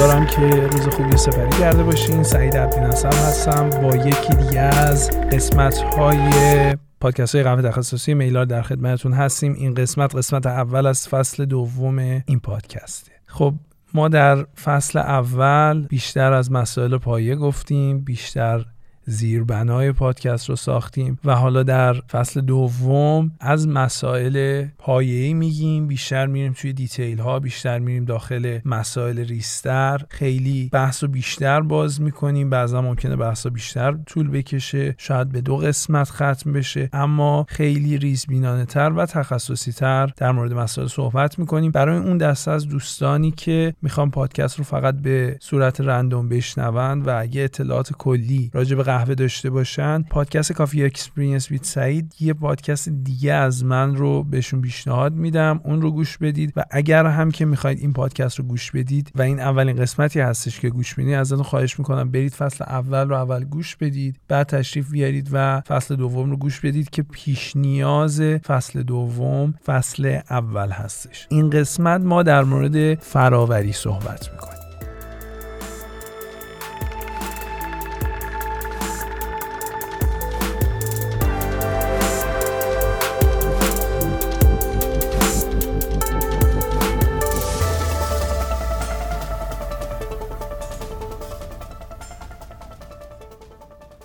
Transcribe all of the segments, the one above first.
امیدوارم که روز خوبی سپری کرده باشین. سعید عبدی هستم. با یکی دیگه از قسمت های پادکست های قهوه تخصصی میلار در خدمتتون هستیم. این قسمت قسمت اول از فصل دوم این پادکسته خب ما در فصل اول بیشتر از مسائل پایه گفتیم بیشتر زیربنای پادکست رو ساختیم و حالا در فصل دوم از مسائل پایه‌ای میگیم. بیشتر میریم توی دیتیل ها بیشتر میریم داخل مسائل ریستر. خیلی بحث رو بیشتر باز می‌کنیم. بعضا ممکنه بحث بیشتر طول بکشه. شاید به دو قسمت ختم بشه. اما خیلی ریزبینانه تر و تخصصی تر در مورد مسائل صحبت می‌کنیم. برای اون دسته از دوستانی که می‌خوان پادکست رو فقط به صورت random بشنوند و اگه اطلاعات کلی راجع به قهوه داشته باشن پادکست Coffee Experience with سعید یه پادکست دیگه از من رو بهشون پیشنهاد میدم اون رو گوش بدید و اگر هم که می‌خواید این پادکست رو گوش بدید و این اولین قسمتی هستش که گوش می‌دید ازتون خواهش می‌کنم برید فصل اول رو اول گوش بدید بعد تشریف بیارید و فصل دوم رو گوش بدید که پیش نیاز فصل دوم فصل اول هستش. این قسمت ما در مورد فراوری صحبت می‌کنیم.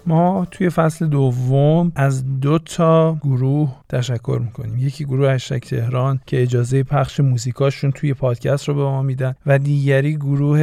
ما توی فصل دوم از دو تا گروه تشکر می‌کنیم. یکی گروه هشتگ تهران که اجازه پخش موزیکاشون توی پادکست رو به ما میدن و دیگری گروه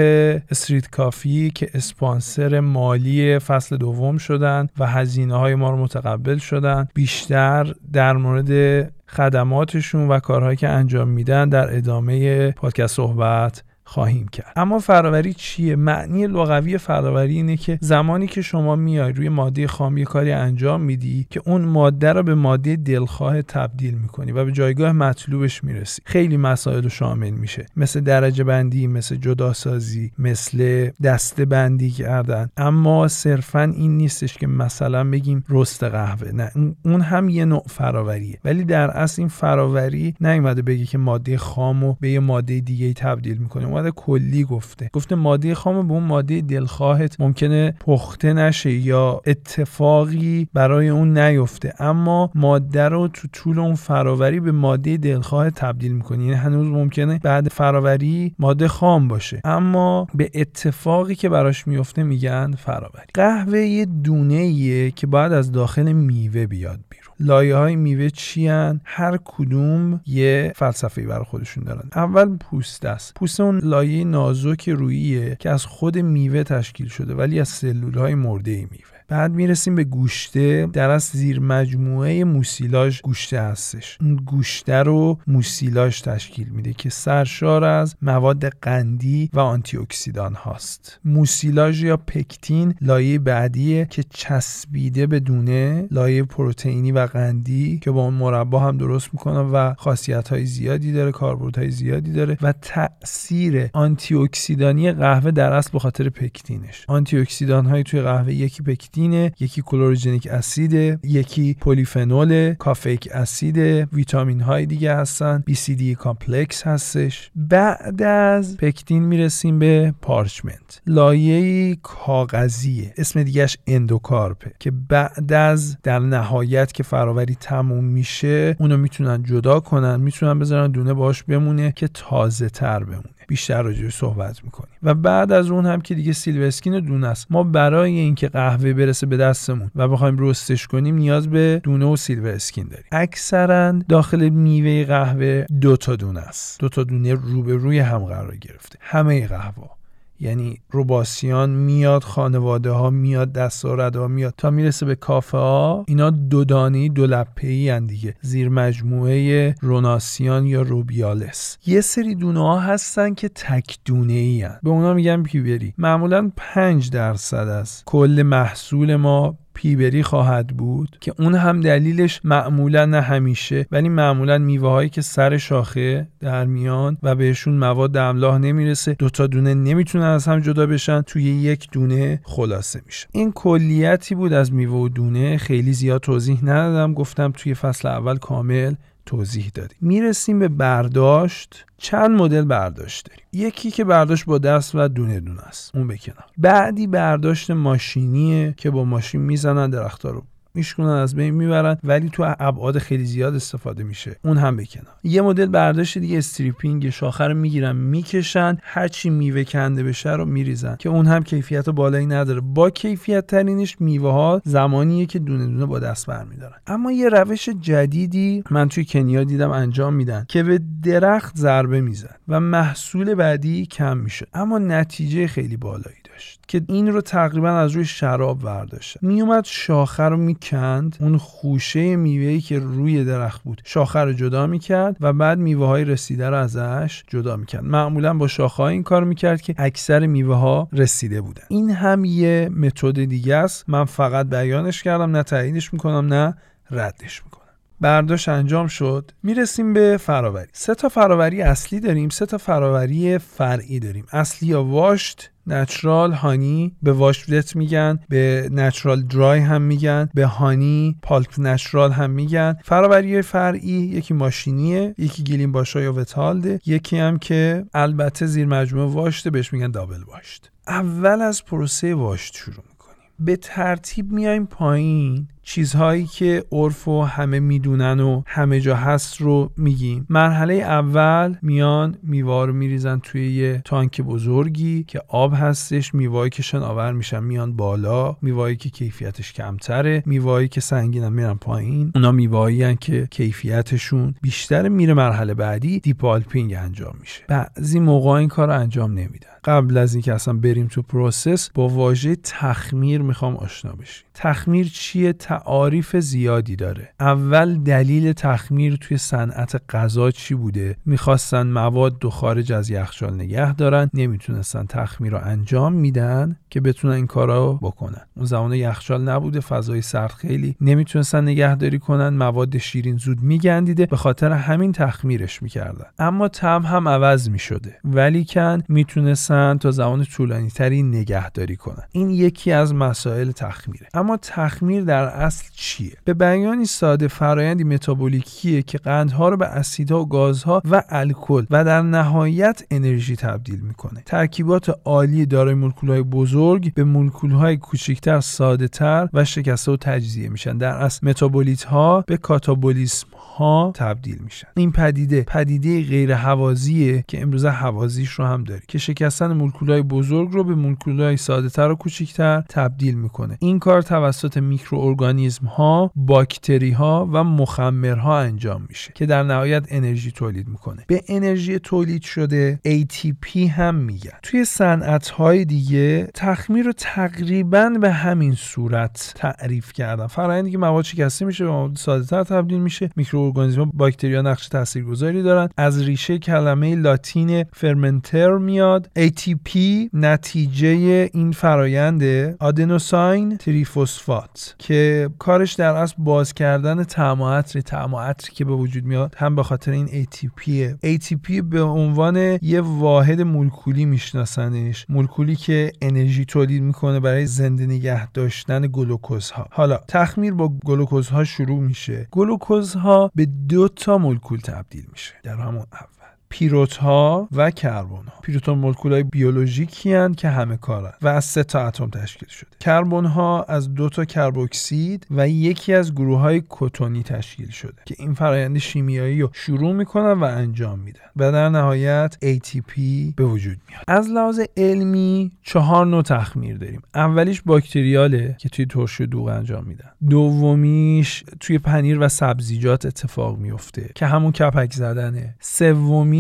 استریت کافی که اسپانسر مالی فصل دوم شدن و هزینه های ما رو متقبل شدن. بیشتر در مورد خدماتشون و کارهایی که انجام میدن در ادامه پادکست صحبت خواهیم کرد. اما فراوری چیه؟ معنی لغوی فراوری اینه که زمانی که شما میای روی ماده خام یه کاری انجام میدی که اون ماده رو به ماده دلخواه تبدیل می‌کنی و به جایگاه مطلوبش می‌رسی. خیلی مسائل شامل میشه. مثل درجه بندی مثل جداسازی مثل دسته بندی کردن. اما صرفا این نیستش که مثلا بگیم رست قهوه. نه اون هم یه نوع فراوریه. ولی در اصل این فراوری نیومده بگی که ماده خامو به یه ماده دیگه تبدیل می‌کنه. کلی گفته. گفته ماده خام به اون ماده دلخواهت ممکنه پخته نشه یا اتفاقی برای اون نیفته. اما ماده رو تو طول اون فراوری به ماده دلخواه تبدیل می‌کنی. یعنی هنوز ممکنه بعد فراوری ماده خام باشه. اما به اتفاقی که براش میفته میگن فراوری. قهوه یه دونه که باید از داخل میوه بیاد بیرون. لایه های میوه چی هر کدوم یه فلسفه برای خودشون دارن. اول پوست است پوست اون لایه نازک روییه که از خود میوه تشکیل شده ولی از سلول های مرده میوه. بعد می‌رسیم به گوشته. در از زیر مجموعه موسیلاژ گوشته هستش. اون گوشته رو موسیلاژ تشکیل میده که سرشار از مواد قندی و آنتی اکسیدان هاست. موسیلاژ یا پکتین لایه بعدیه که چسبیده به دونه لایه پروتئینی و قندی که با اون مربا هم درست می‌کنه و خاصیت های زیادی داره های زیادی داره و تاثیر آنتی اکسیدانی قهوه در اصل به خاطر پکتینش. آنتی اکسیدان های توی قهوه یکی پکتین یکی chlorogenic acid یکی polyphenol caffeic acid. ویتامین های دیگه هستن. B complex هستش. بعد از پکتین می‌رسیم به parchment. لایه کاغذیه اسم دیگهش endocarp ه که بعد از در نهایت که فراوری تموم میشه اونو می‌تونن جدا کنن. می‌تونن بذارن دونه باش بمونه که تازه تر بمونه. بیشتر راجع صحبت می‌کنیم. و بعد از اون هم که دیگه silver skin دونه است. ما برای اینکه قهوه برسه به دستمون و بخوایم roast ش کنیم نیاز به دونه و سیلور اسکین داریم. اکثرا داخل میوه قهوه دو تا دونه است. دو تا دونه روبروی هم قرار گرفته. همه قهوه یعنی روباسیان میاد خانواده ها میاد دستارده ها میاد. تا می‌رسه به کافه ها اینا دو دانی دو لپه ای دیگه. زیر مجموعه روناسیان یا روبیالس. یه سری دونه ها هستن که تک دونه ای هن. به اونا میگن پیبری معمولا 5 درصد است. کل محصول ما پیبری خواهد بود؟ که اون هم دلیلش معمولا نه همیشه ولی معمولا میوه هایی که سر شاخه در میان و بهشون مواد املاح نمی‌رسه دوتا دونه نمی‌تونن از هم جدا بشن توی یک دونه خلاصه میشه. این کلیتی بود از میوه و دونه. خیلی زیاد توضیح ندادم گفتم توی فصل اول کامل توضیح دادیم می‌رسیم به برداشت. چند مدل برداشت داریم؟ یکی که برداشت با دست و دونه دونه است. اون بکنم بعدی برداشت ماشینیه که با ماشین می‌زنن درختها رو میشکنن از بین می‌برن ولی تو ابعاد خیلی زیاد استفاده میشه. اون هم بکنن یه مدل برداشت دیگه استریپینگ شاخه رو می‌گیرن می‌کشن هرچی میوه کنده بشه رو میریزن. که اون هم کیفیت بالایی نداره. با کیفیت ترینش میوه ها زمانیه که دونه دونه با دست برمیدارن. اما یه روش جدیدی من توی کنیا دیدم انجام میدن که به درخت ضربه میزن و محصول بعدی کم میشه. اما نتیجه خیلی بالایی. که این رو تقریبا از روی شراب برداشته میومد شاخه رو می‌کند اون خوشه میوهی که روی درخت بود شاخه رو جدا می‌کرد و بعد میوه های رسیده رو ازش جدا می‌کرد. معمولا با شاخه این کار می‌کرد که اکثر میوه ها رسیده بودن. این هم یه متد دیگه است. من فقط بیانش کردم نه تاییدش می‌کنم نه ردش می‌کنم. برداشت انجام شد می‌رسیم به فراوری. سه تا فراوری اصلی داریم سه تا فراوری فرعی داریم. اصلی یا واشت نچرال هانی به واشت میگن به نچرال درای هم میگن به هانی پالپ نچرال هم میگن. فراوری فرعی یکی ماشینیه یکی گلیم باشا یا وتالده یکی هم که البته زیر مجموعه واشته بهش میگن دابل واشت. اول از پروسه واشت شروع می‌کنیم. به ترتیب میایم پایین. چیزهایی که عرف و همه می‌دونن و همه جا هست رو میگیم. مرحله اول میان میوه رو میریزن توی یه تانک بزرگی که آب هستش میوهایی که شناور میشن میان بالا میوهایی که کیفیتش کمتره میوهایی که سنگینن میرن پایین. اونا میوهایی که کیفیتشون بیشتر میره مرحله بعدی depulping انجام میشه. بعضی موقع این کار رو انجام نمیدن. قبل از اینکه اصلا بریم تو process با واژه تخمیر می‌خوام آشنا بشیم. تخمیر چیه؟ تعاریف زیادی داره. اول دلیل تخمیر توی صنعت غذا چی بوده؟ می‌خواستن مواد رو خارج از یخچال نگه دارن نمی‌تونستن تخمیر رو انجام میدن که بتونن این کارا بکنن. اون زمان یخچال نبوده فضای سرد خیلی نمی‌تونستن نگهداری کنن مواد شیرین زود میگندیده به خاطر همین تخمیرش می‌کردن. اما طعم هم عوض می‌شده. ولی کن می‌تونستن تا زمان طولانی تری نگهداری کنن. این یکی از مسائل تخمیره. اما تخمیر در اصل چیه؟ به بیانی ساده فرایندی متابولیکیه که قندها رو به اسیدها و گازها و الکل و در نهایت انرژی تبدیل می‌کنه. ترکیبات عالی دارای مولکولهای بزرگ به مولکولهای کوچکتر ساده تر و شکسته و تجزیه میشن. در اصل متابولیت ها به کاتابولیسم ها تبدیل میشن. این پدیده پدیده غیر حوازیه که امروزه حوازیش رو هم داری که شکستن مولکولهای بزرگ رو به مولکولهای ساده تر و کوچکتر تبدیل می‌کنه. این کار توسط میکروارگانیسم ها باکتری ها و مخمرها انجام میشه که در نهایت انرژی تولید می‌کنه. به انرژی تولید شده ATP هم میگن. توی صنعت های دیگه تخمیر رو تقریبا به همین صورت تعریف کردن. فرآیندی که مواد شکسته میشه به مواد ساده تر تبدیل میشه. میکروارگانیسم باکتریا نقش تاثیرگذاری دارن. از ریشه کلمه لاتین فرمنتر میاد. ATP نتیجه این فرایند آدنوساین تریفوسفات که کارش در اصل باز کردن طعم عطری که به وجود میاد هم به خاطر این ATP ATP به عنوان یه واحد مولکولی میشناسنش. مولکولی که انرژی تولید می‌کنه برای زنده نگه داشتن گلوکوزها. حالا تخمیر با گلوکوزها شروع میشه. گلوکوزها به دو تا مولکول تبدیل میشه. در همون اول. پیروت ها و کربن ها پیروتون مولکول های بیولوژیکی هن که همه کارن و از سه تا اتم تشکیل شده. کربن ها از دو تا کربوکسید و یکی از گروه های کتونی تشکیل شده که این فرایند شیمیایی رو شروع می‌کنن و انجام میدن و در نهایت ATP به وجود میاد. از لحاظ علمی چهار نوع تخمیر داریم. اولیش باکتریاله که توی ترش دوغ انجام میدن. دومیش توی پنیر و سبزیجات اتفاق میفته که همون کپک زدنه.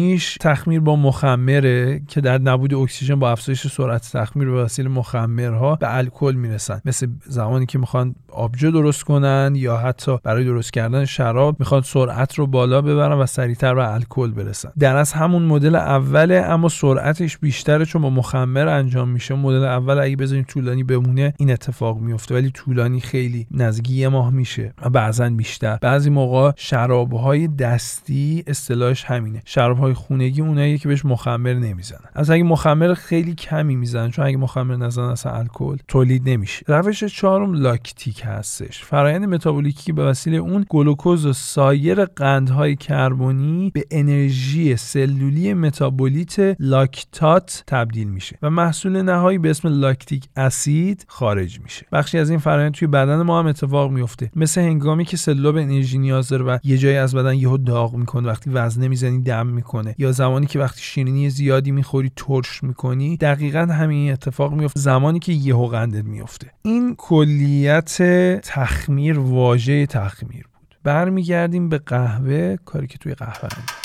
سومیش تخمیر با مخمره که در نبود اکسیژن با افزایش سرعت تخمیر به وسیله مخمرها به الکل می‌رسن. مثل زمانی که می‌خوان آبجو درست کنن یا حتی برای درست کردن شراب می‌خوان سرعت رو بالا ببرن و سریعتر به الکل برسن. در از همون مدل اوله اما سرعتش بیشتره چون با مخمر انجام میشه. مدل اول اگه بذاریم طولانی بمونه این اتفاق میفته ولی طولانی خیلی نزدیک یه ماه میشه و بعضا بیشتر. بعضی موقع شرابهای دستی اصطلاحش همینه. شرابهای خونگی اونایی که بهش مخمر نمی‌زنن. از اگه مخمر خیلی کمی می‌زنن چون اگه مخمر نزنن اصلا الکل تولید نمیشه. روش چهارم لاکتیک هستش. فرایند متابولیکی به وسیله اون گلوکوز و سایر قندهای کربنی به انرژی سلولی متابولیت لاکتات تبدیل میشه و محصول نهایی به اسم لاکتیک اسید خارج میشه. بخشی از این فرایند توی بدن ما هم اتفاق میفته. مثل هنگامی که سلول به انرژی نیاز داره و یه جایی از بدن یهو داغ می‌کنه. وقتی وزنه می‌زنی دم می‌کنه یا زمانی که وقتی شیرینی زیادی می‌خوری ترش می‌کنی دقیقا همین اتفاق میفته زمانی که یهو قندت میفته این کلیت تخمیر واژه تخمیر بود. برمیگردیم به قهوه کاری که توی قهوه انجام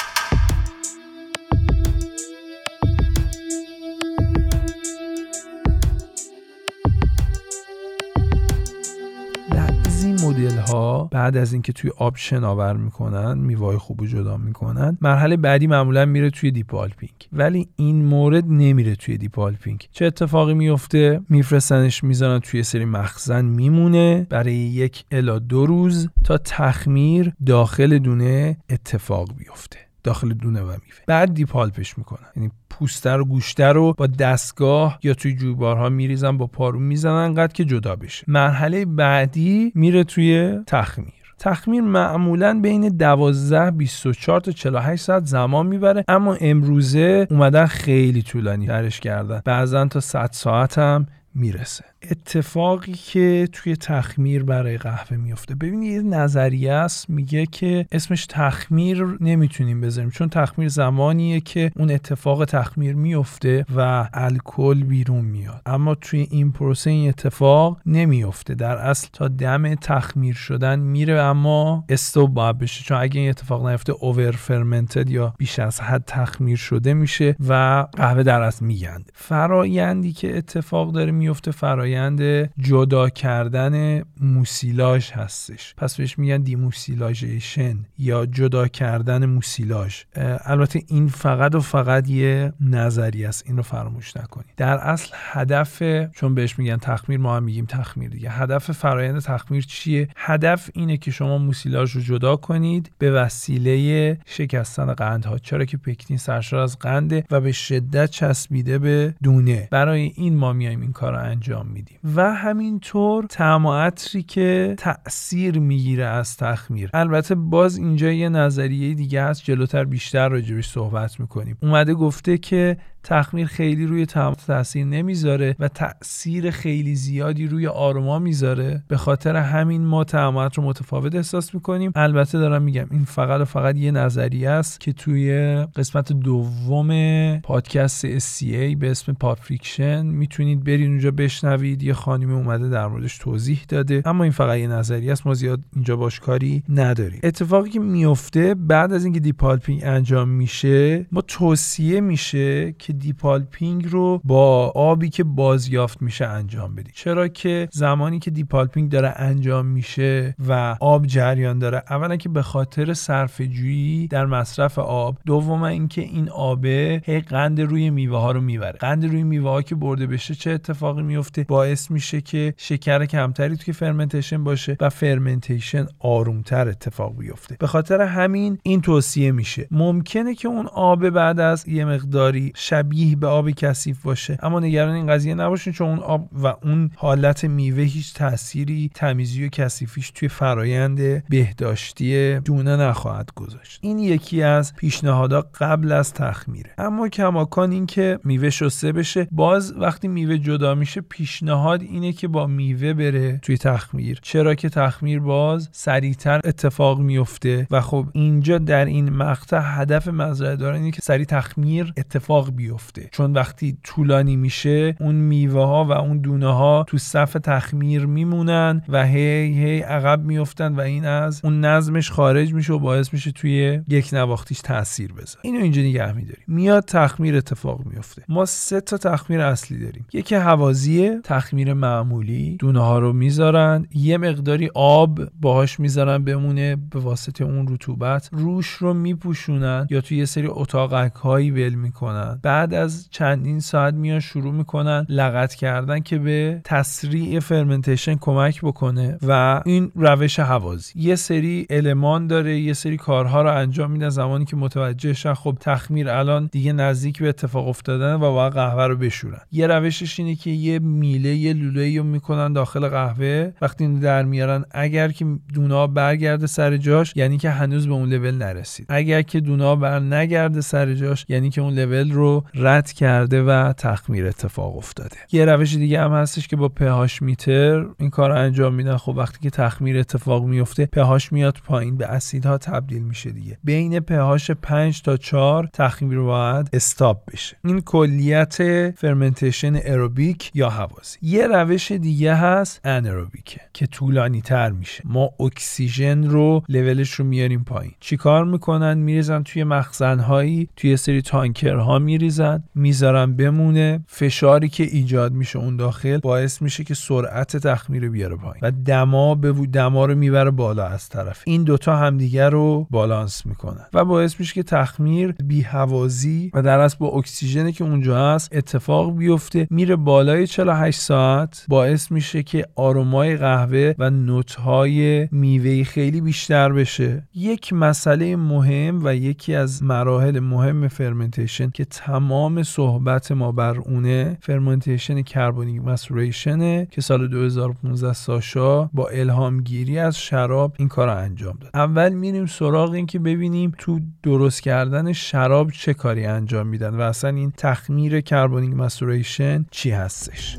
مدل ها بعد از اینکه توی آب شناور می‌کنن میوای خوب جدا می‌کنن. مرحله بعدی معمولا میره توی depulping ولی این مورد نمیره توی depulping چه اتفاقی میفته میفرستنش می‌زنن توی سری مخزن میمونه. برای یک الا دو روز تا تخمیر داخل دونه اتفاق بیفته. داخل دونه و میوه. بعد دیپالپش می‌کنن. یعنی پوسته رو گوشته رو با دستگاه یا توی جویبارها میریزن با پارو می‌زنن قد که جدا بشه. مرحله بعدی میره توی تخمیر. تخمیر معمولا بین 12 24 تا 48 ساعت زمان می‌بره اما امروزه اومدن خیلی طولانی درش کردن. بعضا تا 100 ساعت هم می‌رسه. اتفاقی که توی تخمیر برای قهوه میفته. ببینید یه نظریه است میگه که اسمش تخمیر نمی‌تونیم بذاریم چون تخمیر زمانیه که اون اتفاق تخمیر میفته و الکل بیرون میاد. اما توی این پروسه این اتفاق نمیفته. در اصل تا دم تخمیر شدن میره اما استوب باید بشه. چون اگه این اتفاق نیفته اوور فرمنتد یا بیش از حد تخمیر شده میشه و قهوه در اصل میگنده. فرایندی که اتفاق داره میفته فرایند جدا کردن موسیلاژ هستش. پس بهش میگن دیموسیلاژیشن یا جدا کردن موسیلاژ. البته این فقط و فقط یه نظری است این رو فراموش نکنید. در اصل هدف چون بهش میگن تخمیر ما هم میگیم تخمیر دیگه. هدف فرایند تخمیر چیه؟ هدف اینه که شما موسیلاژ رو جدا کنید به وسیله شکستن قندها. چرا که پکتین سرشار از قنده و به شدت چسبیده به دونه. برای این ما میایم این کار رو انجام میدیم. و همینطور عطری که تاثیر می‌گیره از تخمیر. البته باز اینجا یه نظریه دیگه هست جلوتر بیشتر راجبش صحبت می‌کنیم. اومده گفته که تخمیر خیلی روی تاثیر نمی‌ذاره و تاثیر خیلی زیادی روی aroma می‌ذاره. به خاطر همین ما تعاملات رو متفاوت احساس می‌کنیم. البته دارم میگم این فقط و فقط یه نظریه است که توی قسمت دوم پادکست SCA به اسم پاپریکشن می‌تونید برید اونجا بشنوید. یه خانمی اومده در موردش توضیح داده اما این فقط یه نظریه است. ما زیاد اینجا باش کاری نداریم. اتفاقی که میفته بعد از اینکه depulping انجام میشه ما توصیه میشه که depulping رو با آبی که بازیافت میشه انجام بدید چرا که زمانی که depulping داره انجام میشه و آب جریان داره اولا که به خاطر صرف جویی در مصرف آب دوم اینکه این آبه هی قند روی میوه ها رو می‌بره. قند روی میوه ها که برده بشه چه اتفاقی میفته باعث میشه که شکر کمتری توی fermentation باشه و fermentation آرومتر اتفاق بیفته. به خاطر همین این توصیه میشه. ممکنه که اون آب بعد از یه مقداری شبیه به آب کثیف باشه. اما نگران این قضیه نباشین چون اون آب و اون حالت میوه هیچ تأثیری تمیزی و کثیفیش توی فرایند بهداشتی دونه نخواهد گذاشت. این یکی از پیشنهادها قبل از تخمیره. اما کماکان اینکه میوه شسته بشه باز وقتی میوه جدا میشه پیشنهاد اینه که با میوه بره توی تخمیر. چرا که تخمیر باز سریعتر اتفاق میفته و خب اینجا در این مقطع هدف مزرعه دارن اینه که سریع تخمیر اتفاق بیفته. چون وقتی طولانی میشه اون میوه ها و اون دونه ها تو صف تخمیر میمونن و هی هی عقب میفتن و این از اون نظمش خارج میشه و باعث میشه توی یک نواختیش تاثیر بذاره. اینو اینجا نگه میداریم. میاد تخمیر اتفاق میفته ما سه تا تخمیر اصلی داریم. یکی حوازیه تخمیر معمولی. دونه ها رو می‌ذارن. یه مقداری آب باهاش می‌ذارن بمونه به واسطه اون رطوبت. روش رو میپوشونن یا توی یه سری اتاقک هایی ول می‌کنن. بعد از چندین ساعت میان شروع می‌کنن لغت کردن که به تسریع فرمنتیشن کمک بکنه و این روش حوازی. یه سری المان داره یه سری کارها رو انجام میدن زمانی که متوجه شن خب تخمیر الان دیگه نزدیک به اتفاق افتادن و باید قهوه رو بشورن. یه روشش اینه که یه میله یه لوله رو می‌کنن داخل قهوه. وقتی اینو در میارن اگر که دونا برگرده سر جاش یعنی که هنوز به اون لول نرسید. اگر که دونا بر نگرده سر جاش یعنی که اون لول رو رد کرده و تخمیر اتفاق افتاده. یه روش دیگه هم هستش که با پهاش میتر این کار رو انجام میدن. خب وقتی که تخمیر اتفاق میفته پهاش میاد پایین به اسیدها تبدیل میشه دیگه. بین پهاش 5 تا 4 تخمیر باید stop بشه. این کلیت fermentation aerobic یا هوازی یه روش دیگه هست anaerobic ه که طولانی تر میشه. ما اکسیژن رو لولش رو میاریم پایین. چیکار می‌کنن؟ میریزن توی مخزنهایی توی سری تانکرها میریزن. می‌ذارن بمونه. فشاری که ایجاد میشه اون داخل باعث میشه که سرعت تخمیر بیاره پایین و دما به دما رو می‌بره بالا از طرف. این دوتا همدیگه رو بالانس می‌کنن و باعث میشه که تخمیر بی هوازی و در اصل با اکسیژنی که اونجا هست اتفاق بیفته. میره بالای 48 ساعت. باعث میشه که aroma ی قهوه و نوتهای میوه خیلی بیشتر بشه. یک مسئله مهم و یکی از مراحل مهم fermentation که تمام صحبت ما بر اونه fermentation carbonic maceration ه که سال 2015 ساشا با الهام گیری از شراب این کار رو انجام داد. اول میریم سراغ این که ببینیم تو درست کردن شراب چه کاری انجام میدن و اصلا این تخمیر carbonic maceration چی هستش.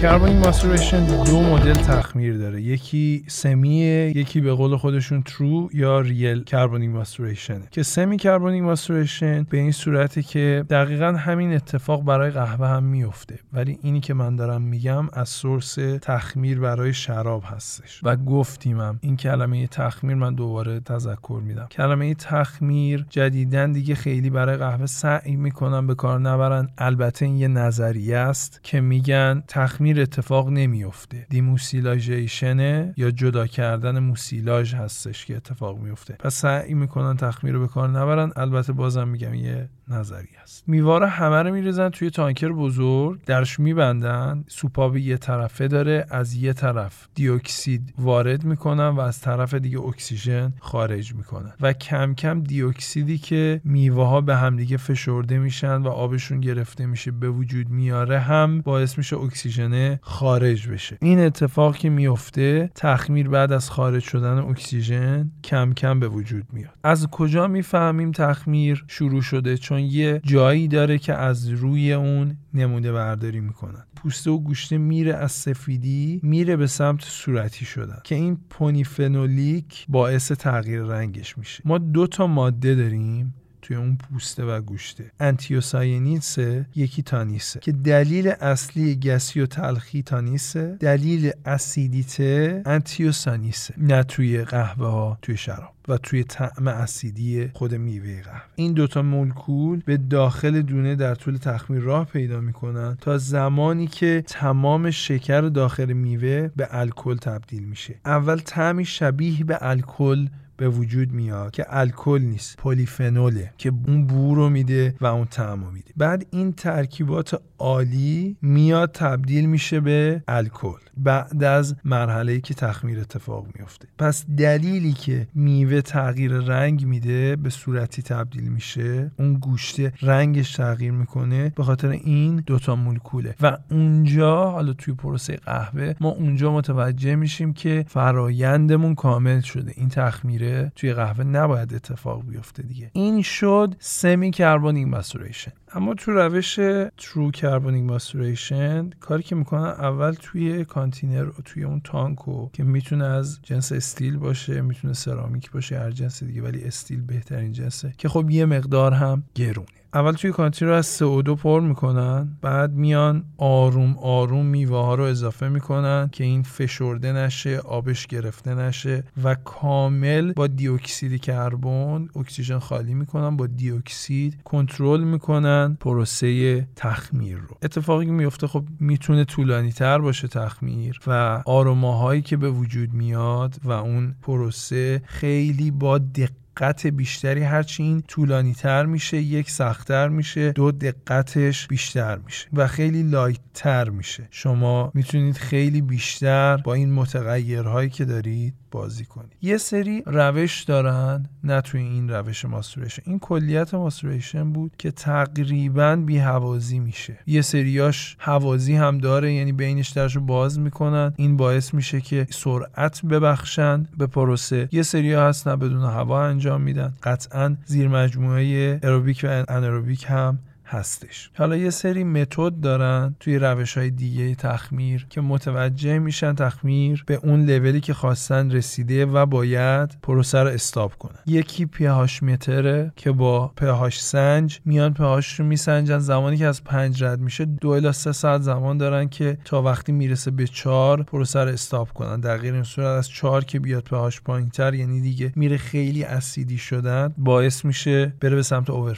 کربونیک ماسوریشن دو مدل تخمیر داره. یکی سمیه یکی به قول خودشون ترو یا ریل کربونیک ماسوریشن که سمی کربونیک ماسوریشن به این صورتی که دقیقا همین اتفاق برای قهوه هم میفته ولی اینی که من دارم میگم از سورس تخمیر برای شراب هستش. و گفتیمم این کلمه تخمیر من دوباره تذکر میدم. کلمه تخمیر جدیدن دیگه خیلی برای قهوه سعی می‌کنن به کار نبرن. البته این یه نظریه است که میگن تخمیر تخمیر اتفاق نمیفته دیموسیلاژیشنه یا جدا کردن موسیلاژ هستش که اتفاق میفته پس سعی می‌کنن تخمیر رو به کار نبرن. البته بازم میگم یه نظری است میوه ها رو همه رو میریزن توی تانکر بزرگ. درش میبندن. سوپاب یه طرفه داره. از یه طرف دیوکسید وارد می‌کنن و از طرف دیگه اکسیژن خارج می‌کنن. و کم کم دیوکسیدی که میوه ها به همدیگه فشرده میشن و آبشون گرفته میشه به وجود میاره هم باعث میشه اکسیژن خارج بشه. این اتفاق که میفته تخمیر بعد از خارج شدن اکسیژن کم کم به وجود میاد. از کجا می‌فهمیم تخمیر شروع شده؟ چون یه جایی داره که از روی اون نمونه برداری می‌کنن. پوسته و گوشته میره از سفیدی میره به سمت صورتی شدن که این polyphenolic باعث تغییر رنگش میشه. ما دو تا ماده داریم. توی اون پوسته و گوشته. انتیوساینیسه یکی تانیسه. که دلیل اصلی گسی و تلخی تانیسه دلیل اسیدیته انتیوسانیسه نه توی قهوه ها توی شراب و توی طعم اسیدی خود میوه قهوه. این دوتا مولکول به داخل دونه در طول تخمیر راه پیدا می‌کنن تا زمانی که تمام شکر داخل میوه به الکل تبدیل میشه. اول طعمی شبیه به الکل به وجود میاد که الکل نیست پلیفنوله که اون بو رو میده و اون طعم میده. بعد این ترکیبات عالی میاد تبدیل میشه به الکل. بعد از مرحله که تخمیر اتفاق میفته. پس دلیلی که میوه تغییر رنگ میده به صورتی تبدیل میشه اون گوشته رنگش تغییر می‌کنه به خاطر این دوتا مولکوله. و اونجا حالا توی پروسه قهوه ما اونجا متوجه میشیم که فرایندمون کامل شده. این تخمیره توی قهوه نباید اتفاق بیفته دیگه. این شد semi carbonic maceration اما تو روش true carbonic maceration کاری که می‌کنن اول توی کانتینر و توی اون تانکو که می‌تونه از جنس استیل باشه می‌تونه سرامیک باشه هر جنس دیگه ولی استیل بهترین جنسه. که خب یه مقدار هم گرونه. اول توی کانتینر رو از CO2 پر می‌کنن بعد میان آروم آروم میوه ها رو اضافه می‌کنن که این فشرده نشه آبش گرفته نشه و کامل با دیوکسید کربن اکسیژن خالی می‌کنن با دیوکسید کنترل می‌کنن پروسه تخمیر رو. اتفاقی که میفته خب می‌تونه طولانی تر باشه تخمیر و آروماهایی که به وجود میاد و اون پروسه خیلی با دقت دقت بیشتری هرچی این طولانی تر میشه یک سختتر میشه دو دقتش بیشتر میشه و خیلی light تر میشه. شما می‌تونید خیلی بیشتر با این متغیرهایی که دارید بازی کنید یه سری روش دارن. نه توی این روش maceration. این کلیت maceration بود که تقریبا بی هوازی میشه. یه سریاش هوازی هم داره یعنی بینش درش رو باز می‌کنن. این باعث میشه که سرعت ببخشن به پروسه. یه سریا هستن بدون هوا انجام میدن. قطعا زیر مجموعه aerobic و anaerobic هم هستش. حالا یه سری متد دارن توی روش های دیگه تخمیر که متوجه میشن تخمیر به اون لولی که خواستن رسیده و باید پروسه رو استاب کنن. یکی پیهاش متره که با پیهاش سنج میان پیهاش رو میسنجن. زمانی که از پنج رد میشه دو الا سه ساعت زمان دارن که تا وقتی می‌رسه به چهار پروسه رو استاب کنن. در غیر این صورت از چهار که بیاد پیهاش پایینتر یعنی دیگه میره خیلی اسیدی شدن باعث میشه بره به سمت اوور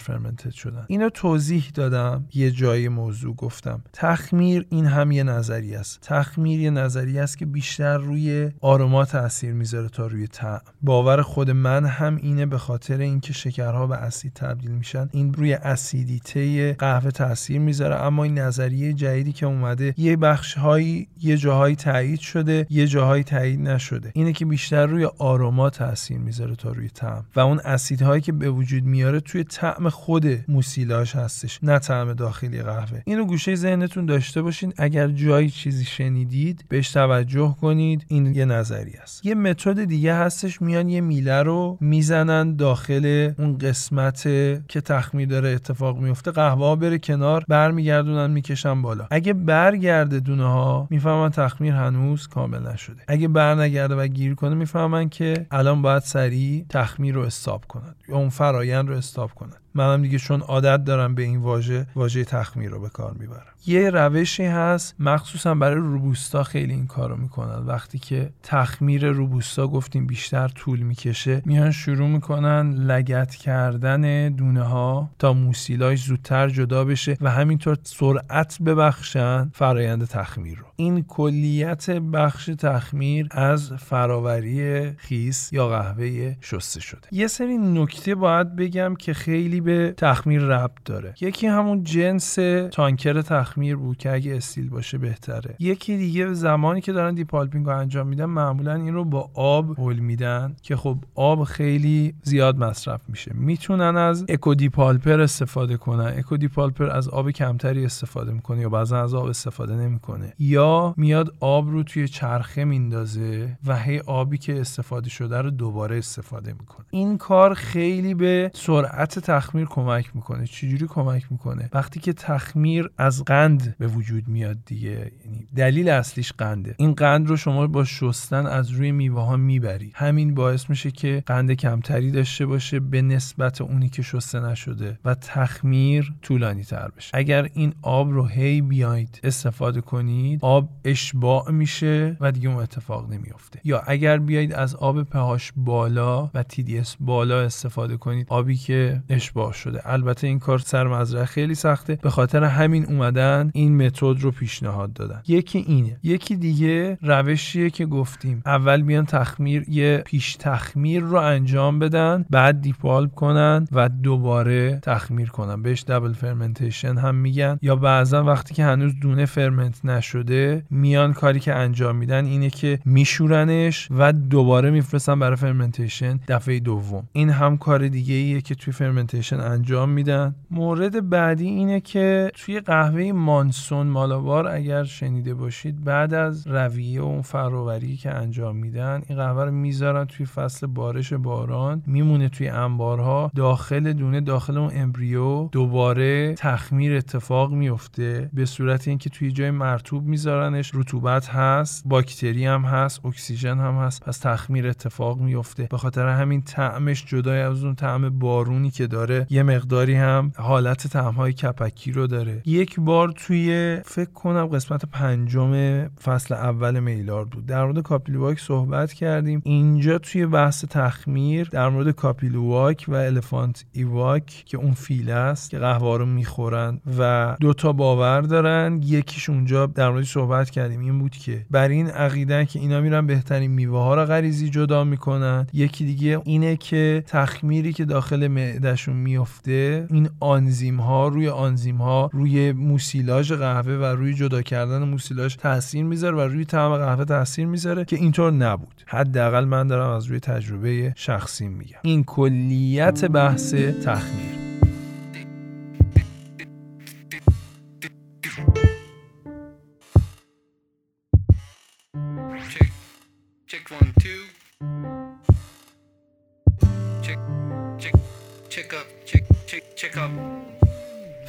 شدن. اینو توضیح دادم یه جای موضوع گفتم. تخمیر این هم یه نظری است. تخمیر یه نظری است که بیشتر روی آروما تاثیر می‌ذاره تا روی طعم. باور خود من هم اینه به خاطر اینکه شکرها به اسید تبدیل میشن. این روی اسیدیته قهوه تاثیر می‌ذاره اما این نظریه جدیدی که اومده یه بخش هایی یه جاهایی تایید شده یه جاهایی تایید نشده. اینه که بیشتر روی آروما تاثیر می‌ذاره تا روی طعم. و اون اسیدهایی که به وجود میاره توی طعم خود موسیلاش هستش. نه طعم داخلی قهوه. اینو گوشه ذهنتون داشته باشین. اگر جایی چیزی شنیدید بهش توجه کنید. این یه نظری است. یه متد دیگه هستش. میان یه میله رو می‌زنن داخل اون قسمت که تخمیر داره اتفاق میفته. قهوه بره کنار برمیگردونن می‌کشن بالا. اگه برگرده دونه ها می‌فهمن تخمیر هنوز کامل نشده. اگه برنگرده و گیر کنه می‌فهمن که الان باید سریع تخمیر رو استاب کنن یا اون فرایند رو استاب کنن. منم دیگه چون عادت دارم به این واژه واژه تخمیر رو به کار می‌برم. یه روشی هست مخصوصا برای روبوستا خیلی این کارو می‌کنن. وقتی که تخمیر روبوستا گفتیم بیشتر طول می‌کشه میان شروع می‌کنن لگت کردن دونه ها تا موسیلاش زودتر جدا بشه و همینطور سرعت ببخشن فرایند تخمیر رو. این کلیت بخش تخمیر از فراوری خیس یا قهوه شسته شده. یه سری نکته باید بگم که خیلی به تخمیر ربط داره. یکی همون جنس تانکر تخمیر بود که اگه استیل باشه بهتره. یکی دیگه زمانی که دارن depulping رو انجام میدن معمولا این رو با آب هول میدن که خب آب خیلی زیاد مصرف میشه. می‌تونن از eco depulper استفاده کنن. eco depulper از آب کمتری استفاده می‌کنه یا بعضا از آب استفاده نمی‌کنه. یا میاد آب رو توی چرخه میندازه و هی آبی که استفاده شده رو دوباره استفاده می‌کنه. این کار خیلی به سرعت تخمیر تخمیر کمک می‌کنه. چجوری کمک می‌کنه؟ وقتی که تخمیر از قند به وجود میاد دیگه. یعنی دلیل اصلیش قنده. این قند رو شما با شستن از روی میوه ها می‌بری. همین باعث میشه که قند کمتری داشته باشه به نسبت اونی که شسته نشده و تخمیر طولانی تر بشه. اگر این آب رو هی بیاید استفاده کنید آب اشباع میشه و دیگه اون اتفاق نمیافته. یا اگر بیایید از آب پهاش بالا و TDS بالا استفاده کنید آبی که اشباع شده. البته این کار سر مزرعه خیلی سخته. به خاطر همین اومدن این متد رو پیشنهاد دادن. یکی اینه. یکی دیگه روشیه که گفتیم. اول بیان تخمیر یه پیش تخمیر رو انجام بدن بعد depulp کنن و دوباره تخمیر کنن. بهش double fermentation هم میگن. یا بعضا وقتی که هنوز دونه ferment نشده میان کاری که انجام میدن اینه که میشورنش و دوباره میفرستن برای fermentation دفعه دوم. این هم کار دیگه ایه که توی fermentation انجام میدن. مورد بعدی اینه که توی قهوه monsoon Malabar اگر شنیده باشید بعد از رویه و اون فراوری که انجام میدن این قهوه رو می‌ذارن توی فصل بارش باران میمونه توی انبارها داخل دونه داخل اون embryo دوباره تخمیر اتفاق میفته به صورت اینکه توی جای مرتوب میذارنش رطوبت هست باکتری هم هست اکسیژن هم هست پس تخمیر اتفاق میفته به خاطر همین طعمش جدای از اون طعم بارونی که داره یه مقداری هم حالت طعمهای کپکی رو داره. یک بار توی فکر کنم قسمت پنجم فصل اول میلارد بود. در مورد کوپی لواک صحبت کردیم. اینجا توی بحث تخمیر در مورد کوپی لواک و elephant ایواک که اون فیله ست که قهوه رو می‌خورن و دوتا باور دارن. یکیش اونجا در مورد صحبت کردیم. این بود که بر این عقیدن که اینا میرن بهترین میوه ها رو غریزی جدا می‌کنن. یکی دیگه اینه که تخمیری که داخل معدهشون میفته این آنزیم ها روی آنزیم ها روی موسیلاژ قهوه و روی جدا کردن موسیلاژ تاثیر می‌ذاره و روی طعم قهوه تاثیر می‌ذاره که اینطور نبود. حداقل من دارم از روی تجربه شخصی میگم. این کلیت بحث تخمیر.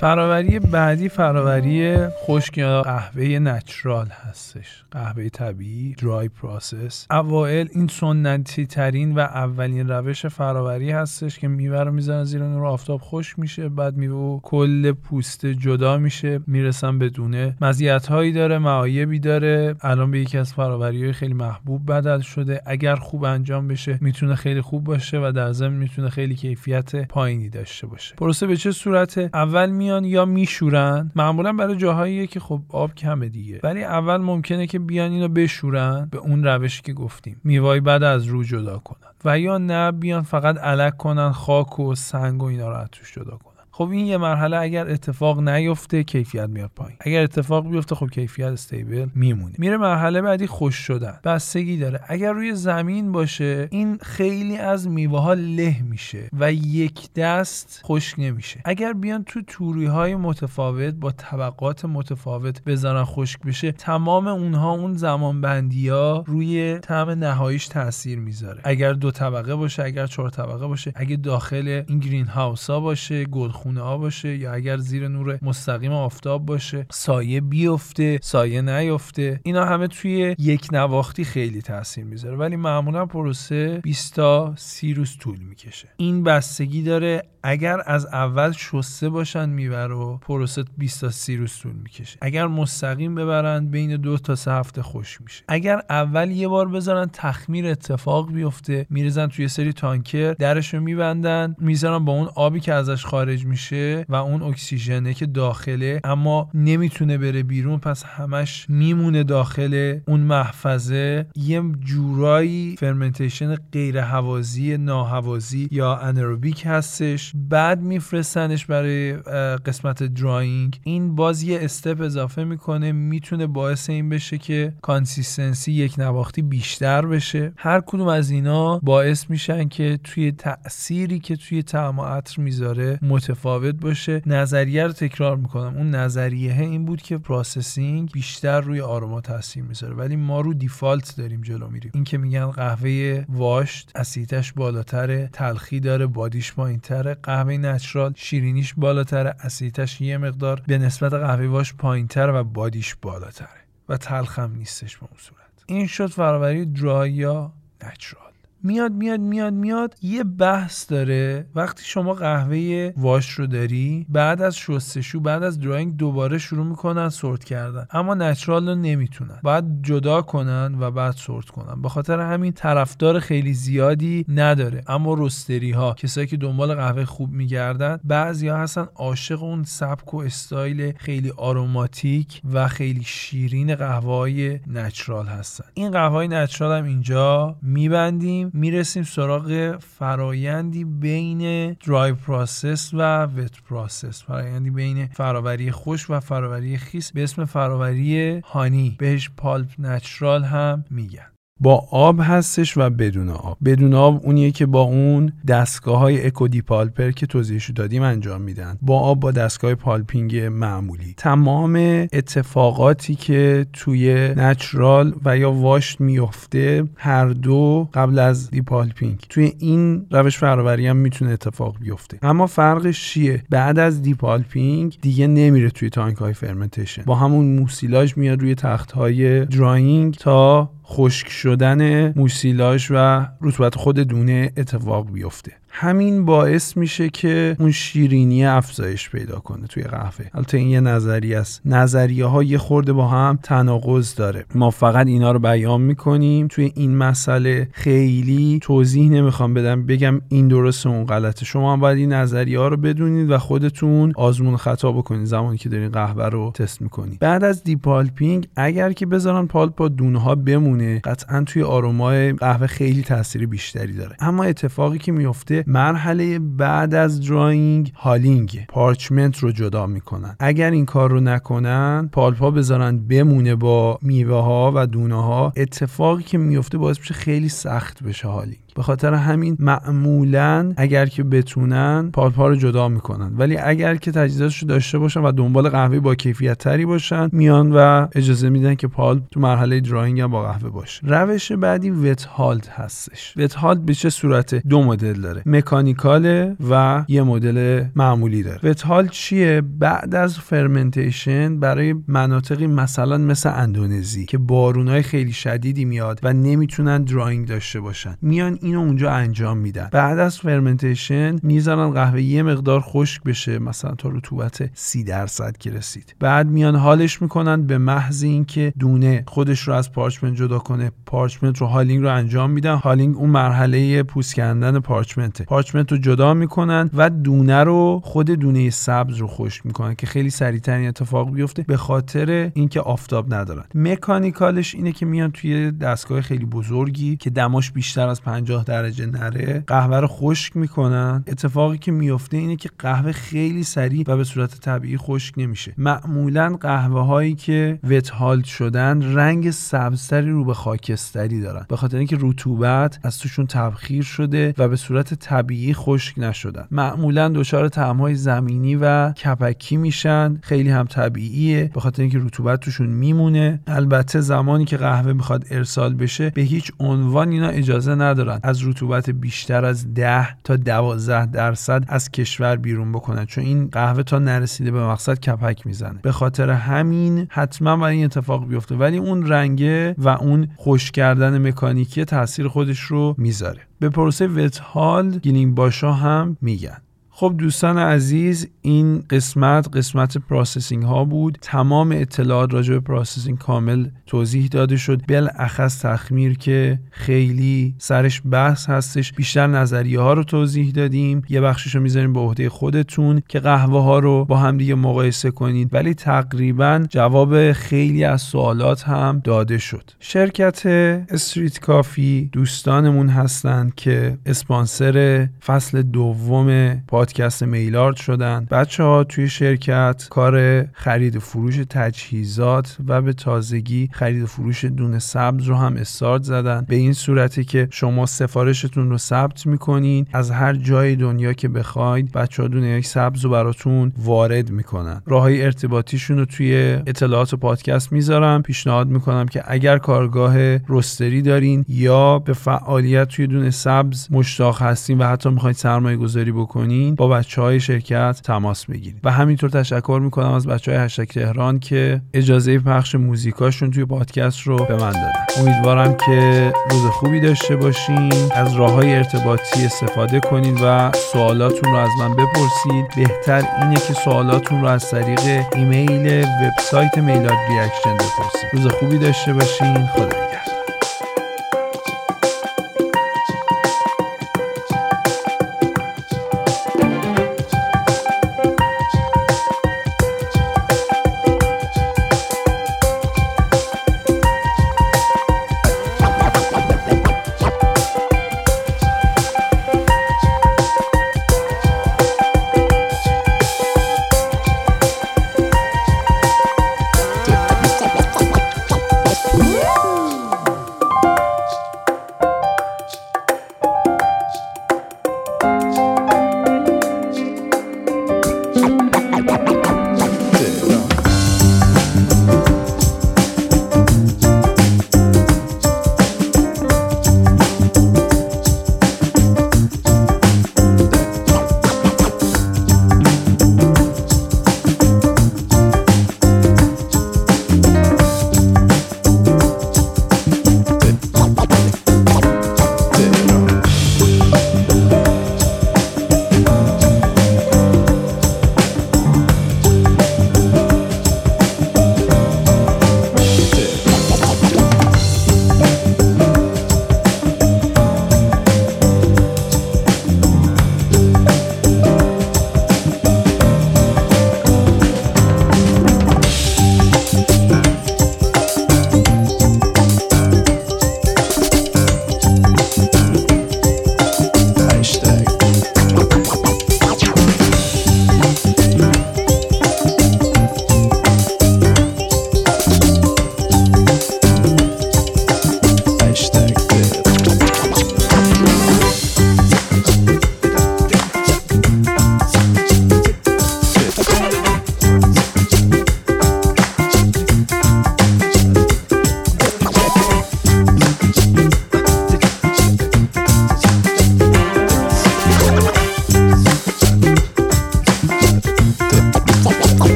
فراوری بعدی فراوری خشک یا قهوه natural هستش. قهوه طبیعی dry process اوائل این سنتی ترین و اولین روش فراوری هستش که میوه رو می‌زنن زیر نور آفتاب خشک میشه بعد میوه کل پوست جدا میشه می‌رسن به دونه مزیت هایی داره معایبی داره. الان به یکی از فراوری های خیلی محبوب بدل شده. اگر خوب انجام بشه می‌تونه خیلی خوب باشه و در ضمن می‌تونه خیلی کیفیت پایینی داشته باشه. پروسه به چه صورت اول میان یا میشورن؟ معمولا برای جاهایی که خب آب کمه دیگه. ولی اول ممکنه که بیان اینو بشورن به اون روشی که گفتیم. میوه های بد از رو جدا کنن. و یا نه بیان فقط علک کنن خاک و سنگ و اینا رو از توش جدا کنن. خب این یه مرحله اگر اتفاق نیفته کیفیت میاد پایین. اگر اتفاق بیفته خب کیفیت استیبل میمونه. میره مرحله بعدی خوش شدن. بستگی داره. اگر روی زمین باشه این خیلی از میوه ها له میشه و یک دست خشک نمیشه. اگر بیان تو توری های متفاوت با طبقات متفاوت بذارن خشک بشه تمام اونها اون زمان بندی ها روی طعم نهاییش تاثیر می‌ذاره. اگر دو طبقه باشه اگر چهار طبقه باشه اگه داخل این گرین هاوس ها باشه گلخونه خونه ها باشه یا اگر زیر نور مستقیم آفتاب باشه سایه بیفته سایه نیفته اینا همه توی یک نواختی خیلی تاثیر می‌ذاره. ولی معمولا پروسه 20 تا 30 روز طول می‌کشه. این بستگی داره اگر از اول شسته باشن میوه رو پروسه 20 تا 30 روز طول می‌کشه. اگر مستقیم ببرن بین دو تا سه هفته خوش میشه. اگر اول یه بار بذارن تخمیر اتفاق بیفته میریزن توی سری تانکر درشو میبندن می‌ذارن با اون آبی که ازش خارج میشه و اون اکسیژنه که داخله. اما نمی‌تونه بره بیرون پس همش میمونه داخل اون محفظه. یه جورایی فرمنتیشن غیر هوازی ناهوازی یا انروبیک هستش. بعد میفرستنش برای قسمت drying این باز یه step اضافه می‌کنه می‌تونه باعث این بشه که consistency یک نواختی بیشتر بشه. هر کدوم از اینا باعث میشن که توی تأثیری که توی طعم و عطر می‌ذاره متفاوت باشه. نظریه رو تکرار می‌کنم. اون نظریه این بود که processing بیشتر روی aroma تاثیر می‌ذاره. ولی ما رو default داریم جلو میریم. این که میگن قهوه washed اسیدش بالاتره تلخی داره body ش پایینتره. قهوه natural شیرینیش بالاتر اسیدش یه مقدار به نسبت قهوه washed پایینتر و body ش بالاتره و تلخم نیستش به اون صورت. این شد فراوری dry یا natural. میاد میاد میاد میاد. یه بحث داره. وقتی شما قهوه washed رو داری بعد از شستشو بعد از drying دوباره شروع می‌کنن sort کردن. اما natural رو نمی‌تونن. باید جدا کنن و بعد sort کنن. به خاطر همین طرفدار خیلی زیادی نداره. اما roastery ها کسایی که دنبال قهوه خوب میگردن بعضیا هستن عاشق اون سبک و استایل خیلی aromatic و خیلی شیرین قهوه های natural هستن. این قهوه های natural هم اینجا میبندیم. می‌رسیم سراغ فرایندی بین dry process و wet process فرایندی بین فراوری خشک و فراوری خیس. به اسم فراوری honey. بهش pulp natural هم میگن. با آب هستش و بدون آب. بدون آب اونیه که با اون دستگاه های eco-depulper که توضیحشو دادیم انجام میدن. با آب با دستگاه pulping معمولی. تمام اتفاقاتی که توی natural و یا washed میفته هر دو قبل از depulping توی این روش فراوری هم می‌تونه اتفاق بیفته. اما فرقش چیه؟ بعد از depulping دیگه نمیره توی تانک های fermentation. با همون موسیلاژ میاد روی تخت های drying تا خشک شدن موسیلاژ و رطوبت خود دونه اتفاق بیفته. همین باعث میشه که اون شیرینی افزایش پیدا کنه توی قهوه. البته این یه نظریه است. نظریه ها یه خورده با هم تناقض داره. ما فقط اینا رو بیان می‌کنیم. توی این مسئله خیلی توضیح نمی‌خوام بدم. بگم این درست اون غلطه. شما هم باید این نظریه ها رو بدونید و خودتون آزمون خطا بکنید زمانی که دارین قهوه رو تست می‌کنید. بعد از depulping اگر که بذارن pulp با دونه ها بمونه قطعا توی aroma ی قهوه خیلی تاثیر بیشتری داره. اما اتفاقی که میفته مرحله بعد از drying hulling parchment رو جدا می‌کنن. اگر این کار رو نکنن pulp ا بذارن بمونه با میوه ها و دونه ها اتفاقی که میفته باعث میشه خیلی سخت بشه hulling به خاطر همین معمولا اگر که بتونن pulp ا رو جدا می‌کنن. ولی اگر که تجهیزاتش رو داشته باشن و دنبال قهوه با کیفیت تری باشن میان و اجازه میدن که pulp تو مرحله drying هم با قهوه باشه. روش بعدی wet hulled هستش. wet hulled به چه صورت دو مدل داره. mechanical ه و یه مدل معمولی داره. wet hulled چیه؟ بعد از fermentation برای مناطقی مثلا مثل اندونزی که بارونای خیلی شدیدی میاد و نمی‌تونن drying داشته باشن. میان اینو اونجا انجام میدن. بعد از fermentation می‌ذارن قهوه یه مقدار خشک بشه مثلا تا رطوبت سی درصد که رسید. بعد میان hull ش می‌کنن به محض اینکه دونه خودش رو از parchment جدا کنه parchment رو hulling رو انجام میدن. hulling اون مرحله پوست کندن parchment ه. parchment رو جدا می‌کنن و دونه رو خود دونه سبز رو خشک می‌کنن که خیلی سریعتر اتفاق بیفته به خاطر اینکه آفتاب ندارن. mechanical ش اینه که میان توی دستگاه خیلی بزرگی که دماش بیشتر از 50 درجه نره قهوه رو خشک می‌کنن. اتفاقی که میفته اینه که قهوه خیلی سریع و به صورت طبیعی خشک نمیشه. معمولا قهوه هایی که wet hulled شدن رنگ سبزتری رو به خاکستری دارن. به خاطر اینکه رطوبت از توشون تبخیر شده و به صورت طبیعی خشک نشدن. معمولا دچار طعمهای زمینی و کپکی میشن. خیلی هم طبیعیه. به خاطر اینکه رطوبت توشون میمونه. البته زمانی که قهوه می‌خواد ارسال بشه به هیچ عنوان اینا اجازه ندارن. از رطوبت بیشتر از 10 تا 12 درصد از کشور بیرون بکنن چون این قهوه تا نرسیده به مقصد کپک می‌زنه. به خاطر همین حتما باید این اتفاق بیفته. ولی اون رنگه و اون خشک کردن مکانیکی تاثیر خودش رو می‌ذاره. به پروسه wet hull Giling Basah هم میگن. خب دوستان عزیز این قسمت قسمت processing ها بود. تمام اطلاعات راجع به processing کامل توضیح داده شد. بالاخص تخمیر که خیلی سرش بحث هستش. بیشتر نظریه ها رو توضیح دادیم. یه بخشش رو می‌ذاریم به عهده خودتون که قهوه ها رو با هم دیگه مقایسه کنید ولی تقریبا جواب خیلی از سوالات هم داده شد. شرکت Street Coffee دوستانمون هستند که اسپانسر فصل دوم پادکست میلارد شدن. بچه ها توی شرکت کار خرید و فروش تجهیزات و به تازگی خرید و فروش دونه سبز رو هم استارت زدن. به این صورتی که شما سفارشتون رو ثبت می‌کنین از هر جای دنیا که بخواید بچه ها دونه یک سبز رو براتون وارد می‌کنن. راه های ارتباطیشون رو توی اطلاعات پادکست می‌ذارم. پیشنهاد می‌کنم که اگر کارگاه رستری دارین یا به فعالیت توی دونه سبز مشتاق هستین و حتی می‌خواید سرمایه گذاری بکنین با بچه های شرکت تماس بگیرید و همینطور تشکر می‌کنم از بچه های هشتگ تهران که اجازه پخش موزیکاشون توی پادکست رو به من دادن. امیدوارم که روز خوبی داشته باشین. از راه های ارتباطی استفاده کنید و سوالاتون رو از من بپرسید بهتر اینه که سوالاتون رو از طریق ایمیل وبسایت Maillard Reaction بپرسید روز خوبی داشته باشین. خدا نگهدار.